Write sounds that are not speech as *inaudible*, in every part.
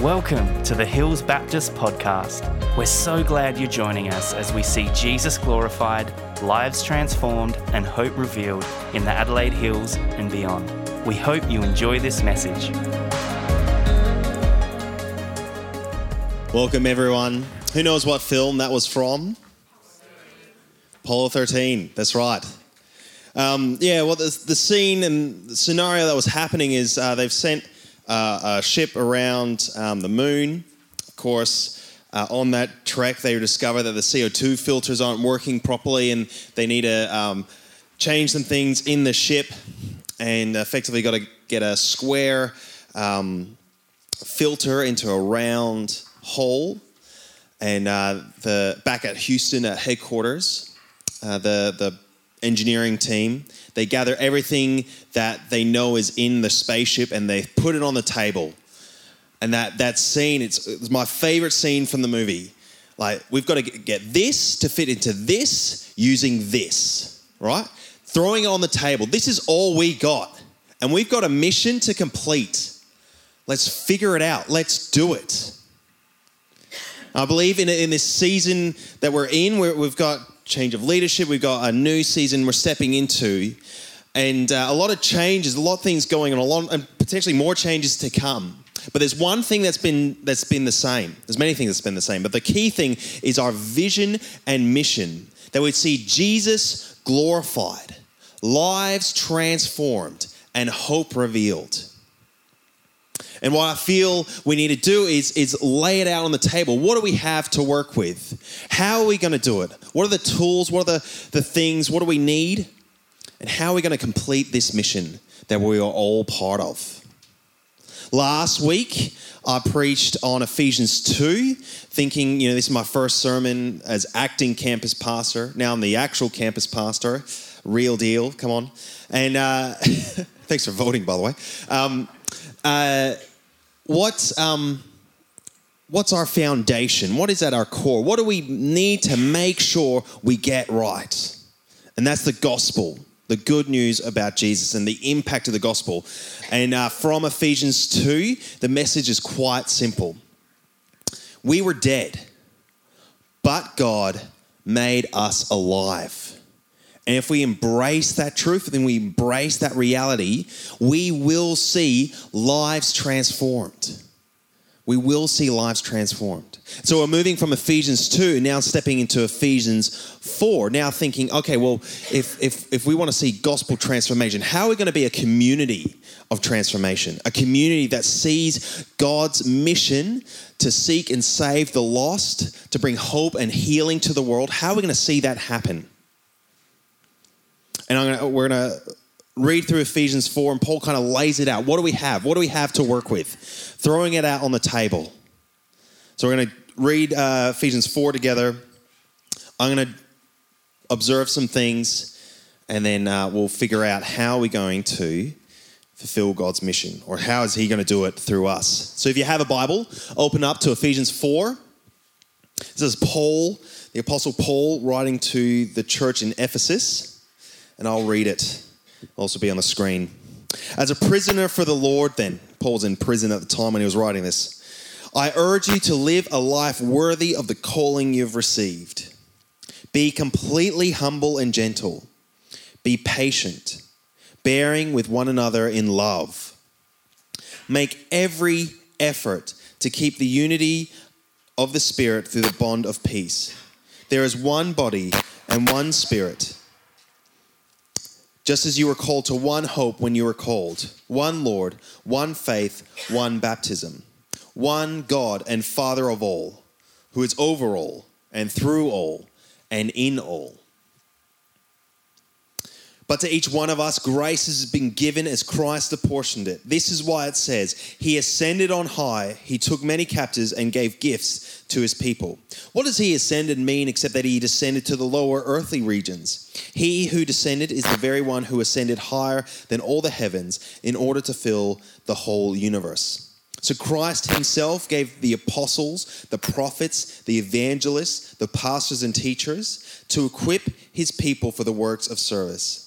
Welcome to the Hills Baptist Podcast. We're so glad you're joining us as we see Jesus glorified, lives transformed, and hope revealed in the Adelaide Hills and beyond. We hope you enjoy this message. Welcome, everyone. Who knows what film that was from? Apollo 13. That's right. Um, yeah, well, the, the scene and the scenario that was happening is uh, they've sent uh, a ship around um, the moon. Of course, uh, on that trek, they discover that the CO2 filters aren't working properly and they need to um, change some things in the ship and effectively got to get a square um, filter into a round hole. And uh, the back at Houston at headquarters, uh, the the engineering team they gather everything that they know is in the spaceship and they put it on the table. And that that scene, it's, it's my favorite scene from the movie. Like we've got to get this to fit into this using this, right? Throwing it on the table. This is all we got, and we've got a mission to complete. Let's figure it out. Let's do it. I believe in, in this season that we're in, we've got change of leadership, we've got a new season we're stepping into, and uh, a lot of changes, a lot of things going on, a lot, and potentially more changes to come. But there's one thing that's been that's been the same. There's many things that's been the same, but the key thing is our vision and mission that we'd see Jesus glorified, lives transformed, and hope revealed. And what I feel we need to do is, is lay it out on the table. What do we have to work with? How are we going to do it? What are the tools? What are the, the things? What do we need? And how are we going to complete this mission that we are all part of? Last week, I preached on Ephesians 2, thinking, you know, this is my first sermon as acting campus pastor. Now I'm the actual campus pastor. Real deal, come on. And uh, *laughs* thanks for voting, by the way. Um, uh, what's, um, what's our foundation? What is at our core? What do we need to make sure we get right? And that's the gospel, the good news about Jesus and the impact of the gospel. And uh, from Ephesians 2, the message is quite simple. We were dead, but God made us alive. And if we embrace that truth, then we embrace that reality, we will see lives transformed. We will see lives transformed. So we're moving from Ephesians 2, now stepping into Ephesians 4, now thinking, okay, well, if, if, if we want to see gospel transformation, how are we going to be a community of transformation? A community that sees God's mission to seek and save the lost, to bring hope and healing to the world. How are we going to see that happen? And gonna, we're going to read through Ephesians 4, and Paul kind of lays it out. What do we have? What do we have to work with? Throwing it out on the table. So we're going to read uh, Ephesians 4 together. I'm going to observe some things, and then uh, we'll figure out how we're going to fulfill God's mission, or how is He going to do it through us. So if you have a Bible, open up to Ephesians 4. This is Paul, the Apostle Paul, writing to the church in Ephesus and I'll read it. It'll also be on the screen. As a prisoner for the Lord, then, Paul's in prison at the time when he was writing this. I urge you to live a life worthy of the calling you've received. Be completely humble and gentle. Be patient, bearing with one another in love. Make every effort to keep the unity of the Spirit through the bond of peace. There is one body and one Spirit just as you were called to one hope when you were called, one Lord, one faith, one baptism, one God and Father of all, who is over all and through all and in all. But to each one of us, grace has been given as Christ apportioned it. This is why it says, He ascended on high, He took many captives and gave gifts to His people. What does He ascended mean except that He descended to the lower earthly regions? He who descended is the very one who ascended higher than all the heavens in order to fill the whole universe. So Christ Himself gave the apostles, the prophets, the evangelists, the pastors, and teachers to equip His people for the works of service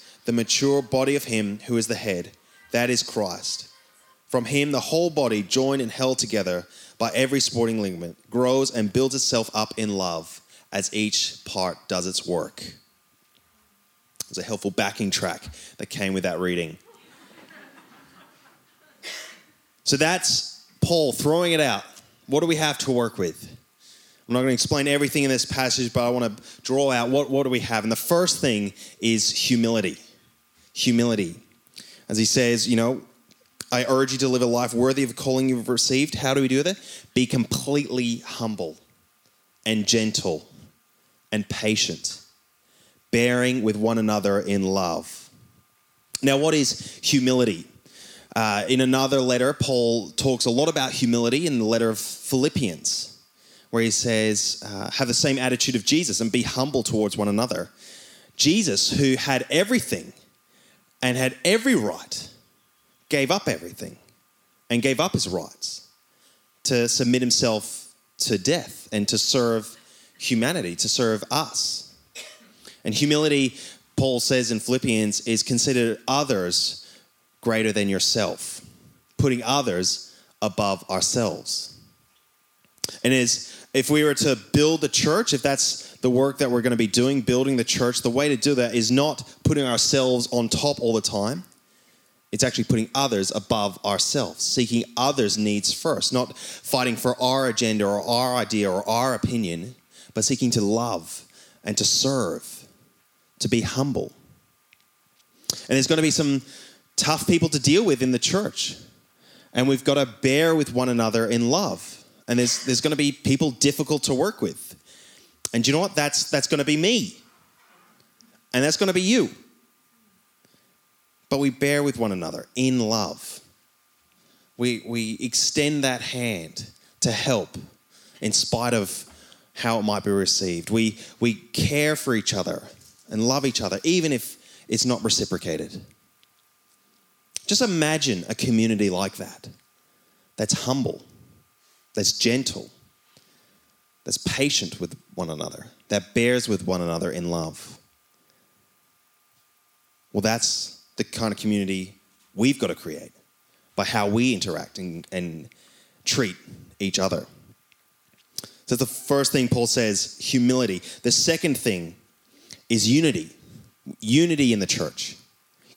the mature body of Him who is the head, that is Christ. From Him, the whole body, joined and held together by every sporting ligament, grows and builds itself up in love as each part does its work. There's a helpful backing track that came with that reading. So that's Paul throwing it out. What do we have to work with? I'm not going to explain everything in this passage, but I want to draw out what, what do we have. And the first thing is humility. Humility. As he says, you know, I urge you to live a life worthy of the calling you've received. How do we do that? Be completely humble and gentle and patient, bearing with one another in love. Now, what is humility? Uh, in another letter, Paul talks a lot about humility in the letter of Philippians where he says, uh, Have the same attitude of Jesus and be humble towards one another. Jesus, who had everything and had every right, gave up everything and gave up his rights to submit himself to death and to serve humanity, to serve us. And humility, Paul says in Philippians, is considered others greater than yourself, putting others above ourselves. And is if we were to build the church, if that's the work that we're going to be doing, building the church, the way to do that is not putting ourselves on top all the time. It's actually putting others above ourselves, seeking others' needs first, not fighting for our agenda or our idea or our opinion, but seeking to love and to serve, to be humble. And there's going to be some tough people to deal with in the church. And we've got to bear with one another in love and there's, there's going to be people difficult to work with. And you know what? That's, that's going to be me. And that's going to be you. But we bear with one another in love. We, we extend that hand to help in spite of how it might be received. We, we care for each other and love each other, even if it's not reciprocated. Just imagine a community like that that's humble that's gentle, that's patient with one another, that bears with one another in love. Well, that's the kind of community we've got to create by how we interact and, and treat each other. So, the first thing Paul says humility. The second thing is unity, unity in the church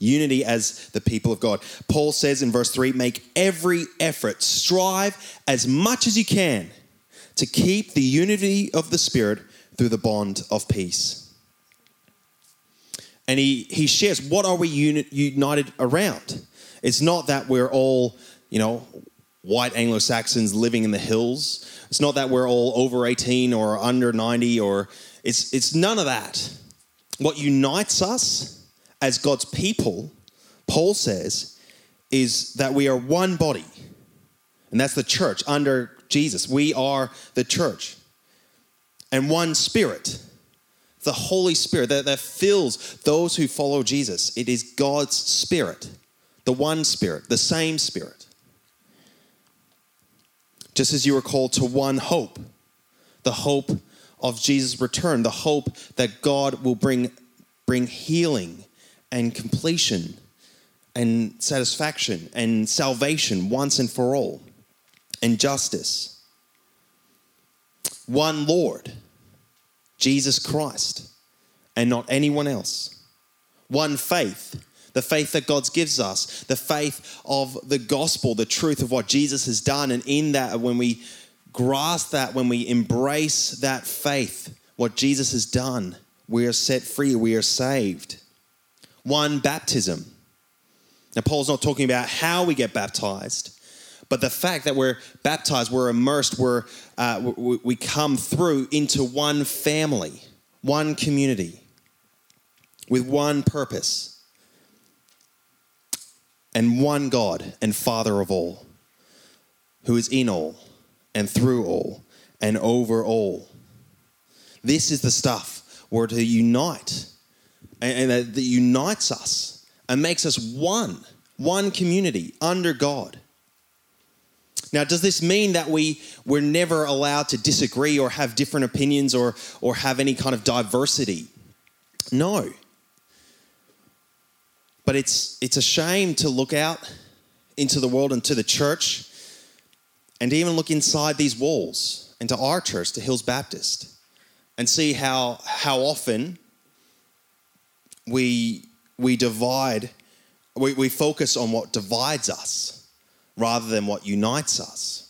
unity as the people of God. Paul says in verse 3 make every effort, strive as much as you can to keep the unity of the Spirit through the bond of peace. And he, he shares what are we uni- united around? It's not that we're all, you know, white Anglo Saxons living in the hills. It's not that we're all over 18 or under 90 or it's, it's none of that. What unites us as God's people, Paul says, is that we are one body. And that's the church under Jesus. We are the church. And one spirit, the Holy Spirit that, that fills those who follow Jesus. It is God's spirit, the one spirit, the same spirit. Just as you are called to one hope, the hope of Jesus' return, the hope that God will bring, bring healing and completion and satisfaction and salvation once and for all and justice. One Lord, Jesus Christ, and not anyone else. One faith, the faith that God gives us, the faith of the gospel, the truth of what Jesus has done. And in that, when we grasp that, when we embrace that faith, what Jesus has done, we are set free, we are saved one baptism. Now, Paul's not talking about how we get baptized, but the fact that we're baptized, we're immersed, we're, uh, we come through into one family, one community, with one purpose, and one God and Father of all, who is in all and through all and over all. This is the stuff we're to unite and, and that unites us and makes us one, one community under God. Now, does this mean that we, we're never allowed to disagree or have different opinions or, or have any kind of diversity? No. But it's, it's a shame to look out into the world and to the church and even look inside these walls and to our church, to Hills Baptist, and see how, how often we, we divide, we, we focus on what divides us rather than what unites us.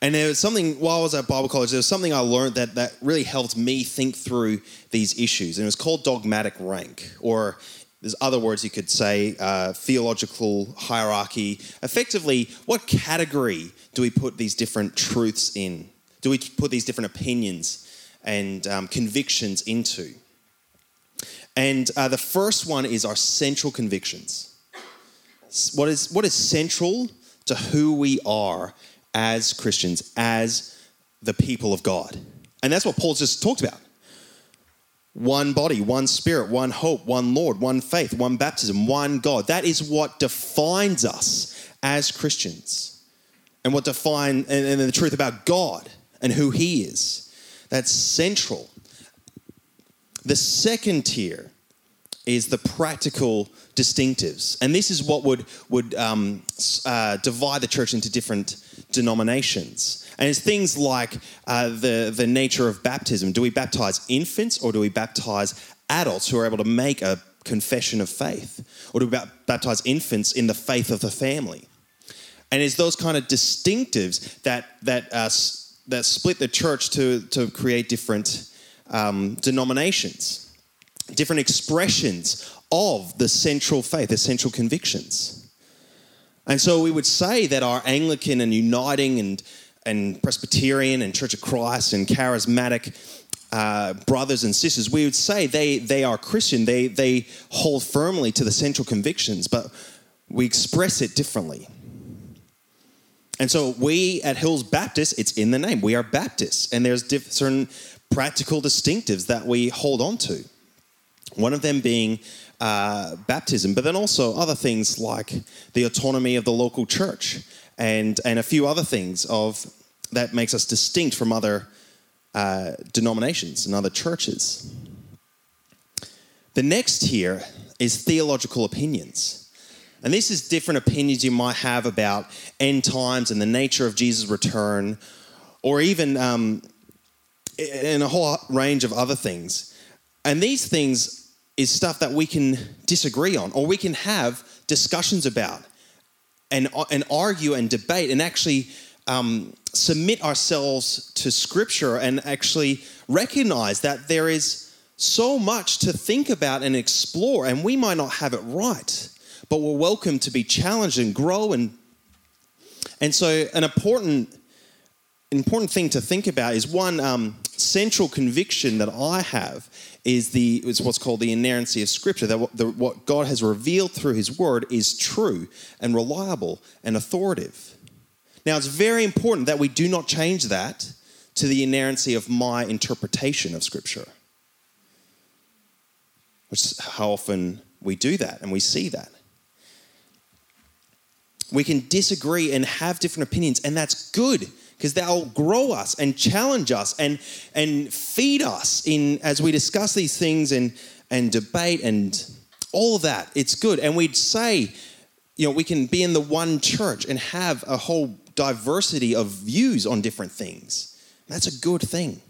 And there was something, while I was at Bible college, there was something I learned that, that really helped me think through these issues. And it was called dogmatic rank, or there's other words you could say, uh, theological hierarchy. Effectively, what category do we put these different truths in? Do we put these different opinions and um, convictions into? And uh, the first one is our central convictions. What is, what is central to who we are as Christians, as the people of God. And that's what Paul just talked about. One body, one spirit, one hope, one Lord, one faith, one baptism, one God. That is what defines us as Christians. And what define and, and the truth about God and who He is. That's central. The second tier is the practical distinctives. And this is what would, would um, uh, divide the church into different denominations. And it's things like uh, the, the nature of baptism. Do we baptize infants or do we baptize adults who are able to make a confession of faith? Or do we baptize infants in the faith of the family? And it's those kind of distinctives that, that, uh, that split the church to, to create different um, denominations different expressions of the central faith, the central convictions. And so we would say that our Anglican and Uniting and, and Presbyterian and Church of Christ and charismatic uh, brothers and sisters, we would say they, they are Christian, they, they hold firmly to the central convictions, but we express it differently. And so we at Hills Baptist, it's in the name. We are Baptists, and there's certain practical distinctives that we hold on to. One of them being uh, baptism, but then also other things like the autonomy of the local church and, and a few other things of that makes us distinct from other uh, denominations and other churches. The next here is theological opinions. And this is different opinions you might have about end times and the nature of Jesus' return, or even um, in a whole range of other things. And these things is stuff that we can disagree on or we can have discussions about and, and argue and debate and actually um, submit ourselves to scripture and actually recognize that there is so much to think about and explore and we might not have it right but we're welcome to be challenged and grow and and so an important important thing to think about is one um, central conviction that I have is the is what's called the inerrancy of Scripture. That what, the, what God has revealed through His Word is true and reliable and authoritative. Now, it's very important that we do not change that to the inerrancy of my interpretation of Scripture, which is how often we do that and we see that. We can disagree and have different opinions, and that's good because they'll grow us and challenge us and, and feed us in as we discuss these things and, and debate and all of that. It's good. And we'd say, you know, we can be in the one church and have a whole diversity of views on different things. That's a good thing.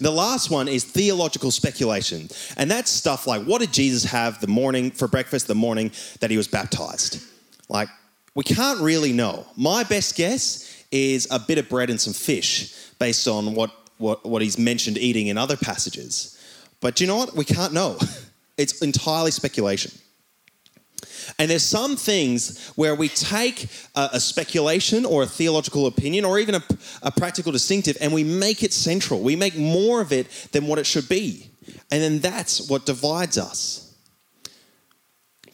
The last one is theological speculation. And that's stuff like what did Jesus have the morning for breakfast the morning that he was baptized? Like, we can't really know. My best guess is a bit of bread and some fish based on what, what, what he's mentioned eating in other passages. But do you know what? We can't know. *laughs* It's entirely speculation. And there's some things where we take a, a, speculation or a theological opinion or even a, a, practical distinctive and we make it central. We make more of it than what it should be. And then that's what divides us.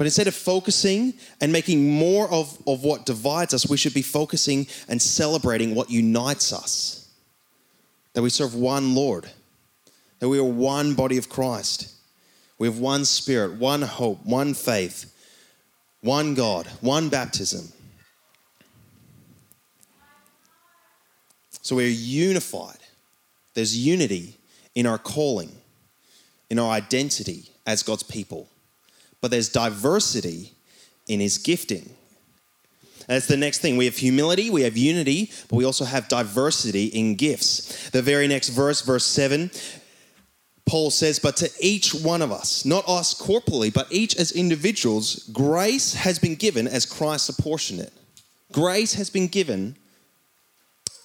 But instead of focusing and making more of, of what divides us, we should be focusing and celebrating what unites us. That we serve one Lord, that we are one body of Christ. We have one spirit, one hope, one faith, one God, one baptism. So we're unified. There's unity in our calling, in our identity as God's people. But there's diversity in his gifting. That's the next thing. We have humility, we have unity, but we also have diversity in gifts. The very next verse, verse 7, Paul says, But to each one of us, not us corporally, but each as individuals, grace has been given as Christ apportioned it. Grace has been given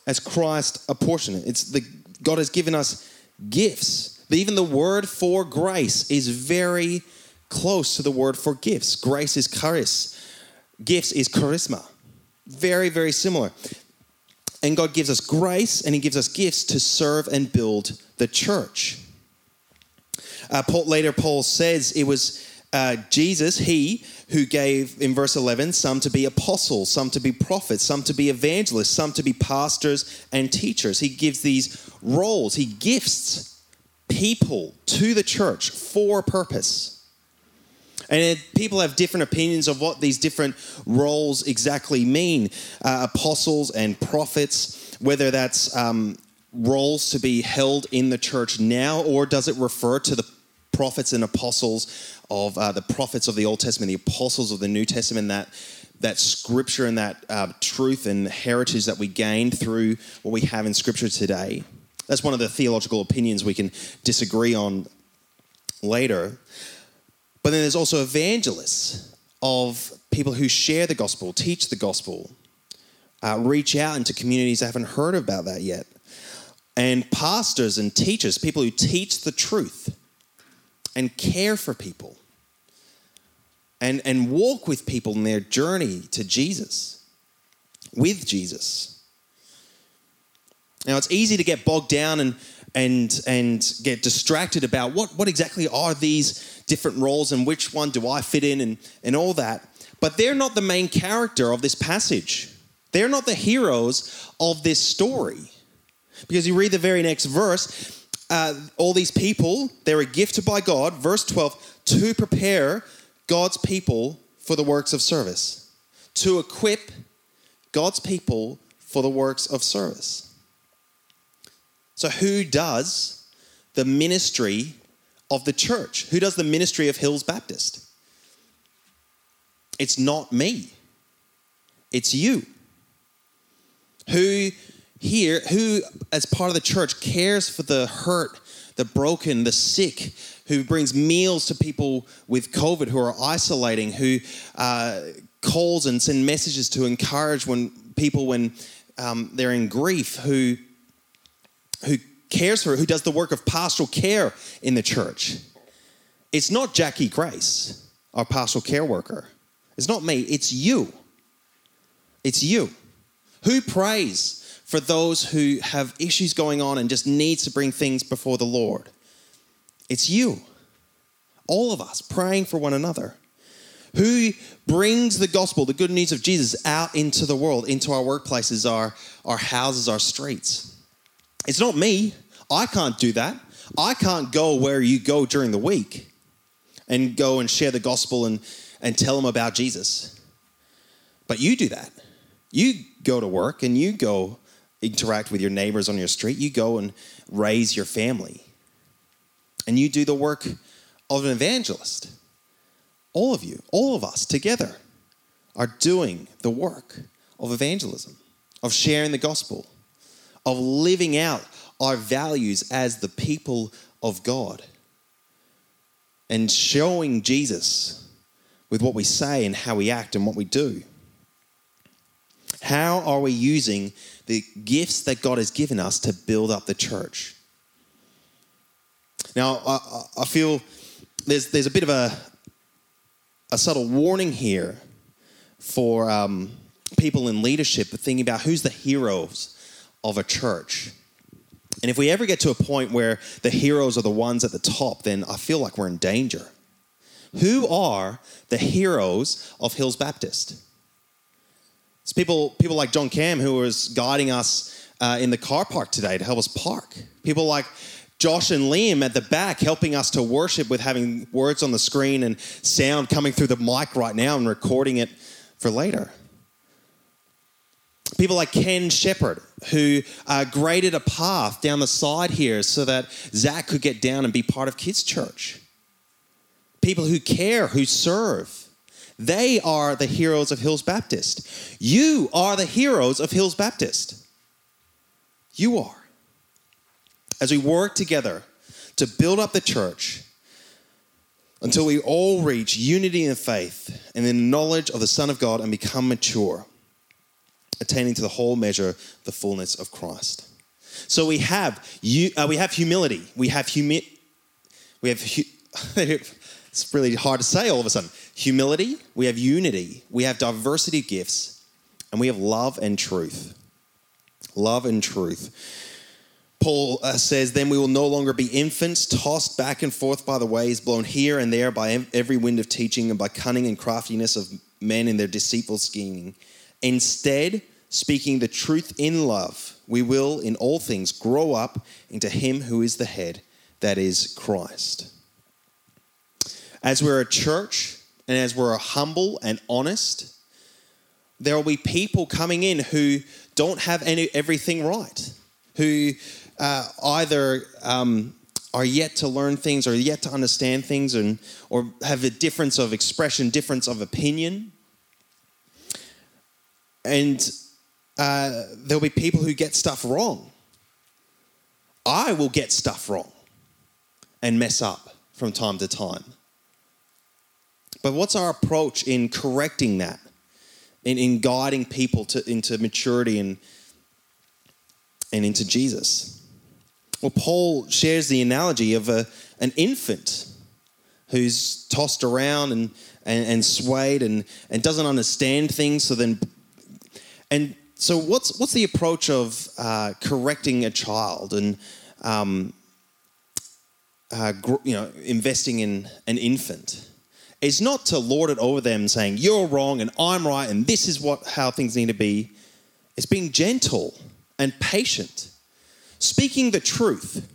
as Christ apportioned it. It's the God has given us gifts. Even the word for grace is very close to the word for gifts. Grace is charis, gifts is charisma. Very, very similar. And God gives us grace and He gives us gifts to serve and build the church. Uh, Paul, later, Paul says it was uh, Jesus, He, who gave, in verse 11, some to be apostles, some to be prophets, some to be evangelists, some to be pastors and teachers. He gives these roles, He gifts people to the church for purpose. And it, people have different opinions of what these different roles exactly mean uh, apostles and prophets, whether that's um, roles to be held in the church now, or does it refer to the prophets and apostles of uh, the prophets of the Old Testament, the apostles of the New Testament, that that scripture and that uh, truth and heritage that we gained through what we have in scripture today. That's one of the theological opinions we can disagree on later. But then there's also evangelists of people who share the gospel, teach the gospel, uh, reach out into communities that haven't heard about that yet. And pastors and teachers, people who teach the truth and care for people and, and walk with people in their journey to Jesus, with Jesus. Now, it's easy to get bogged down and, and, and get distracted about what, what exactly are these different roles and which one do I fit in and, and all that. But they're not the main character of this passage. They're not the heroes of this story. Because you read the very next verse, uh, all these people, they were gifted by God, verse 12, to prepare God's people for the works of service, to equip God's people for the works of service. So, who does the ministry of the church? Who does the ministry of Hills Baptist? It's not me, it's you. Who here, who as part of the church cares for the hurt, the broken, the sick, who brings meals to people with COVID who are isolating, who uh, calls and send messages to encourage when people when um, they're in grief, who who cares for, who does the work of pastoral care in the church. It's not Jackie Grace, our pastoral care worker. It's not me. It's you. It's you. Who prays for those who have issues going on and just needs to bring things before the Lord? It's you. All of us praying for one another. Who brings the gospel, the good news of Jesus, out into the world, into our workplaces, our, our houses, our streets? It's not me. I can't do that. I can't go where you go during the week and go and share the gospel and, and tell them about Jesus. But you do that. You go to work and you go interact with your neighbors on your street. You go and raise your family and you do the work of an evangelist. All of you, all of us together are doing the work of evangelism, of sharing the gospel, of living out our values as the people of God, and showing Jesus with what we say and how we act and what we do. How are we using the gifts that God has given us to build up the church? Now, I, I feel there's, there's a bit of a, a subtle warning here for um, people in leadership thinking about who's the heroes of a church. And if we ever get to a point where the heroes are the ones at the top, then I feel like we're in danger. Who are the heroes of Hills Baptist? It's people, people like John Cam who was guiding us uh, in the car park today to help us park. People like Josh and Liam at the back helping us to worship with having words on the screen and sound coming through the mic right now and recording it for later. People like Ken Shepard, who uh, graded a path down the side here so that Zach could get down and be part of kids' church. People who care, who serve. They are the heroes of Hills Baptist. You are the heroes of Hills Baptist. You are. As we work together to build up the church until we all reach unity in faith and in knowledge of the Son of God and become mature attaining to the whole measure, the fullness of Christ. So we have you, uh, we have humility. We have humi- we have hu- *laughs* it's really hard to say all of a sudden. Humility, we have unity, we have diversity of gifts, and we have love and truth. Love and truth. Paul uh, says, Then we will no longer be infants, tossed back and forth by the waves, blown here and there by every wind of teaching and by cunning and craftiness of men in their deceitful scheming. Instead, speaking the truth in love, we will in all things grow up into Him who is the head, that is Christ. As we're a church and as we're humble and honest, there will be people coming in who don't have any, everything right, who uh, either um, are yet to learn things or yet to understand things and, or have a difference of expression, difference of opinion. And uh, there'll be people who get stuff wrong. I will get stuff wrong and mess up from time to time. But what's our approach in correcting that, in, in guiding people to, into maturity and, and into Jesus? Well, Paul shares the analogy of a, an infant who's tossed around and, and, and swayed and, and doesn't understand things, so then and so, what's what's the approach of uh, correcting a child and um, uh, you know investing in an infant? It's not to lord it over them, saying you're wrong and I'm right and this is what how things need to be. It's being gentle and patient, speaking the truth.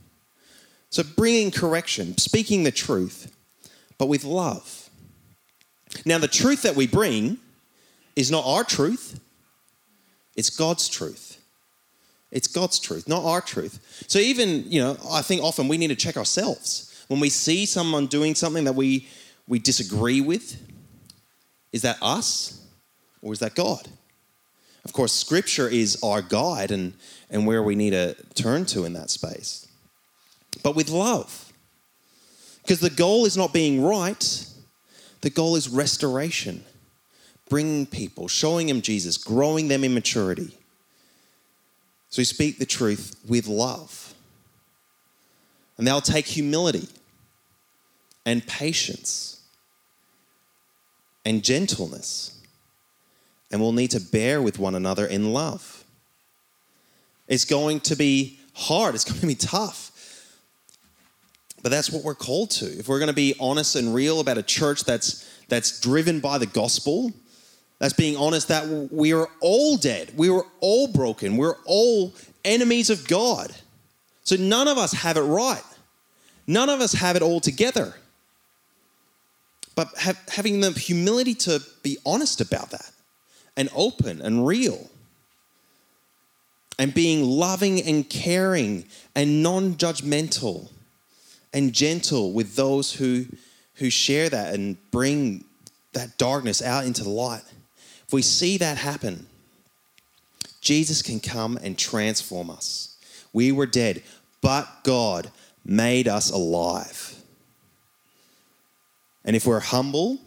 So, bringing correction, speaking the truth, but with love. Now, the truth that we bring is not our truth it's God's truth. It's God's truth, not our truth. So even, you know, I think often we need to check ourselves. When we see someone doing something that we we disagree with, is that us or is that God? Of course, scripture is our guide and, and where we need to turn to in that space. But with love. Because the goal is not being right, the goal is restoration bringing people, showing them Jesus, growing them in maturity. So we speak the truth with love. And they'll take humility and patience and gentleness. And we'll need to bear with one another in love. It's going to be hard, it's *laughs* going to be tough. But that's what we're called to. If we're going to be honest and real about a church that's, that's driven by the gospel, that's being honest that we are all dead. We were all broken. We're all enemies of God. So none of us have it right. None of us have it all together. But having the humility to be honest about that and open and real and being loving and caring and non judgmental and gentle with those who, who share that and bring that darkness out into the light. If we see that happen, Jesus can come and transform us. We were dead, but God made us alive. And if we're humble,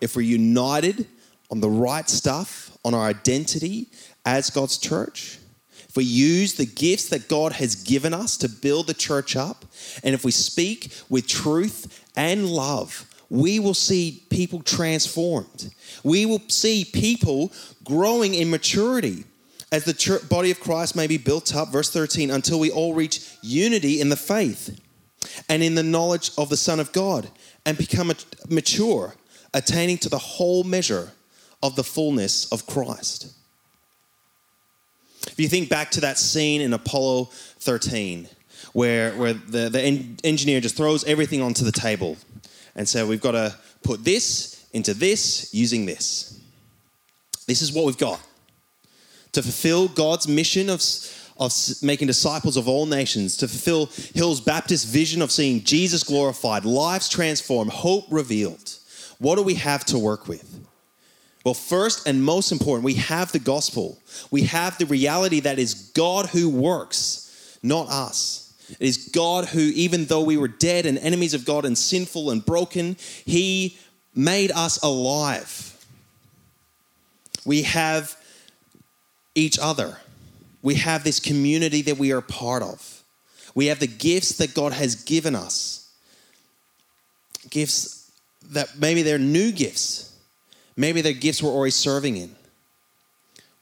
if we're united on the right stuff, on our identity as God's church, if we use the gifts that God has given us to build the church up, and if we speak with truth and love, we will see people transformed. We will see people growing in maturity as the church, body of Christ may be built up, verse 13, until we all reach unity in the faith and in the knowledge of the Son of God, and become mature, attaining to the whole measure of the fullness of Christ. If you think back to that scene in Apollo 13, where, where the, the en- engineer just throws everything onto the table and so We've got to put this into this using this. This is what we've got. To fulfill God's mission of, of making disciples of all nations, to fulfill Hills Baptist vision of seeing Jesus glorified, lives transformed, hope revealed. What do we have to work with? Well, first and most important, we have the gospel. We have the reality that is God who works, not us. It is God who, even though we were dead and enemies of God and sinful and broken, He made us alive. We have each other. We have this community that we are part of. We have the gifts that God has given us. Gifts that maybe they're new gifts. Maybe they're gifts we're already serving in.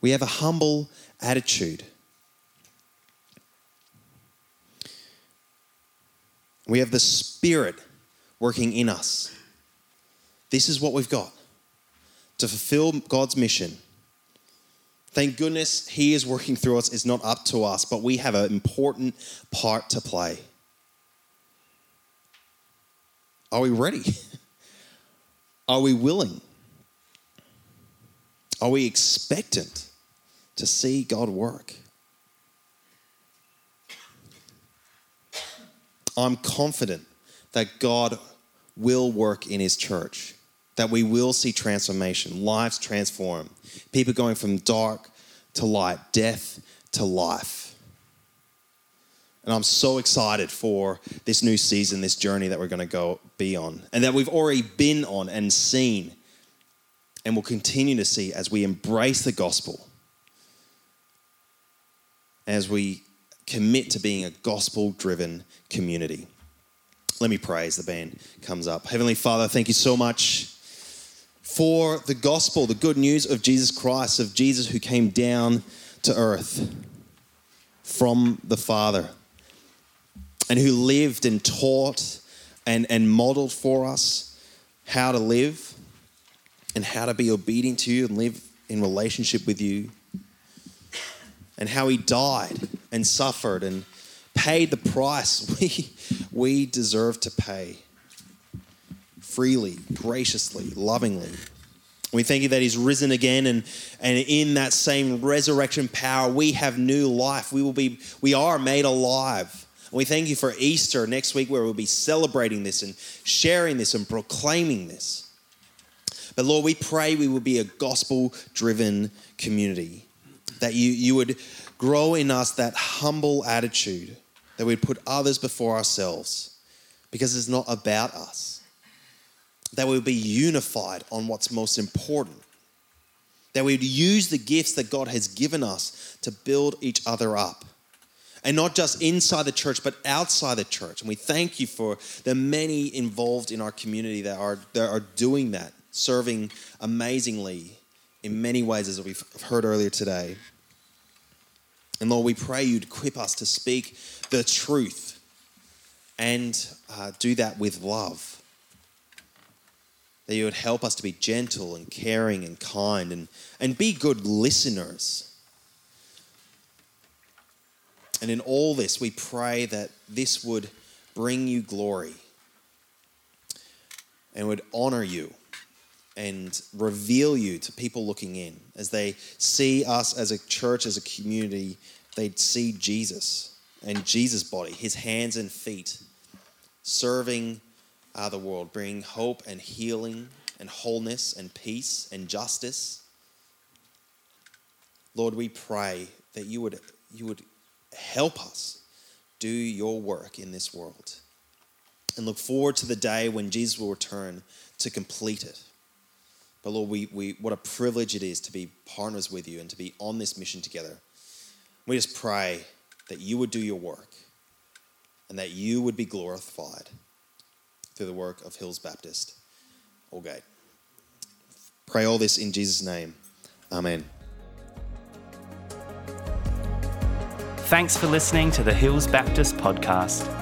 We have a humble attitude. We have the Spirit working in us. This is what we've got to fulfill God's mission. Thank goodness He is working through us. It's not up to us, but we have an important part to play. Are we ready? Are we willing? Are we expectant to see God work? I'm confident that God will work in His church, that we will see transformation, lives transform, people going from dark to light, death to life. And I'm so excited for this new season, this journey that we're going to go be on, and that we've already been on and seen, and will continue to see as we embrace the gospel, as we commit to being a gospel driven community. Let me pray as the band comes up. Heavenly Father, thank you so much for the gospel, the good news of Jesus Christ, of Jesus who came down to earth from the Father and who lived and taught and, and modeled for us how to live and how to be obedient to you and live in relationship with you and how he died and suffered and paid the price *laughs* we, we deserve to pay freely, graciously, lovingly. We thank you that He's risen again, and, and in that same resurrection power, we have new life. We will be, we are made alive. And we thank you for Easter next week, where we'll be celebrating this and sharing this and proclaiming this. But Lord, we pray we will be a gospel driven community, that you, you would grow in us that humble attitude, that we'd put others before ourselves, because it's not about us that we would be unified on what's most important. That we would use the gifts that God has given us to build each other up. And not just inside the church, but outside the church. And we thank you for the many involved in our community that are, that are doing that, serving amazingly in many ways, as we've heard earlier today. And Lord, we pray you'd equip us to speak the truth and uh, do that with love that you would help us to be gentle and caring and kind and, and be good listeners. And in all this, we pray that this would bring you glory and would honor you and reveal you to people looking in. As they see us as a church, as a community, they'd see Jesus and Jesus' body, his hands and feet, serving uh, the world, bringing hope and healing and wholeness and peace and justice. Lord, we pray that you would, you would help us do your work in this world and look forward to the day when Jesus will return to complete it. But Lord, we, we, what a privilege it is to be partners with you and to be on this mission together. We just pray that you would do your work and that you would be glorified through the work of Hills Baptist Aldgate. Pray all this in Jesus' name. Amen. Thanks for listening to the Hills Baptist podcast.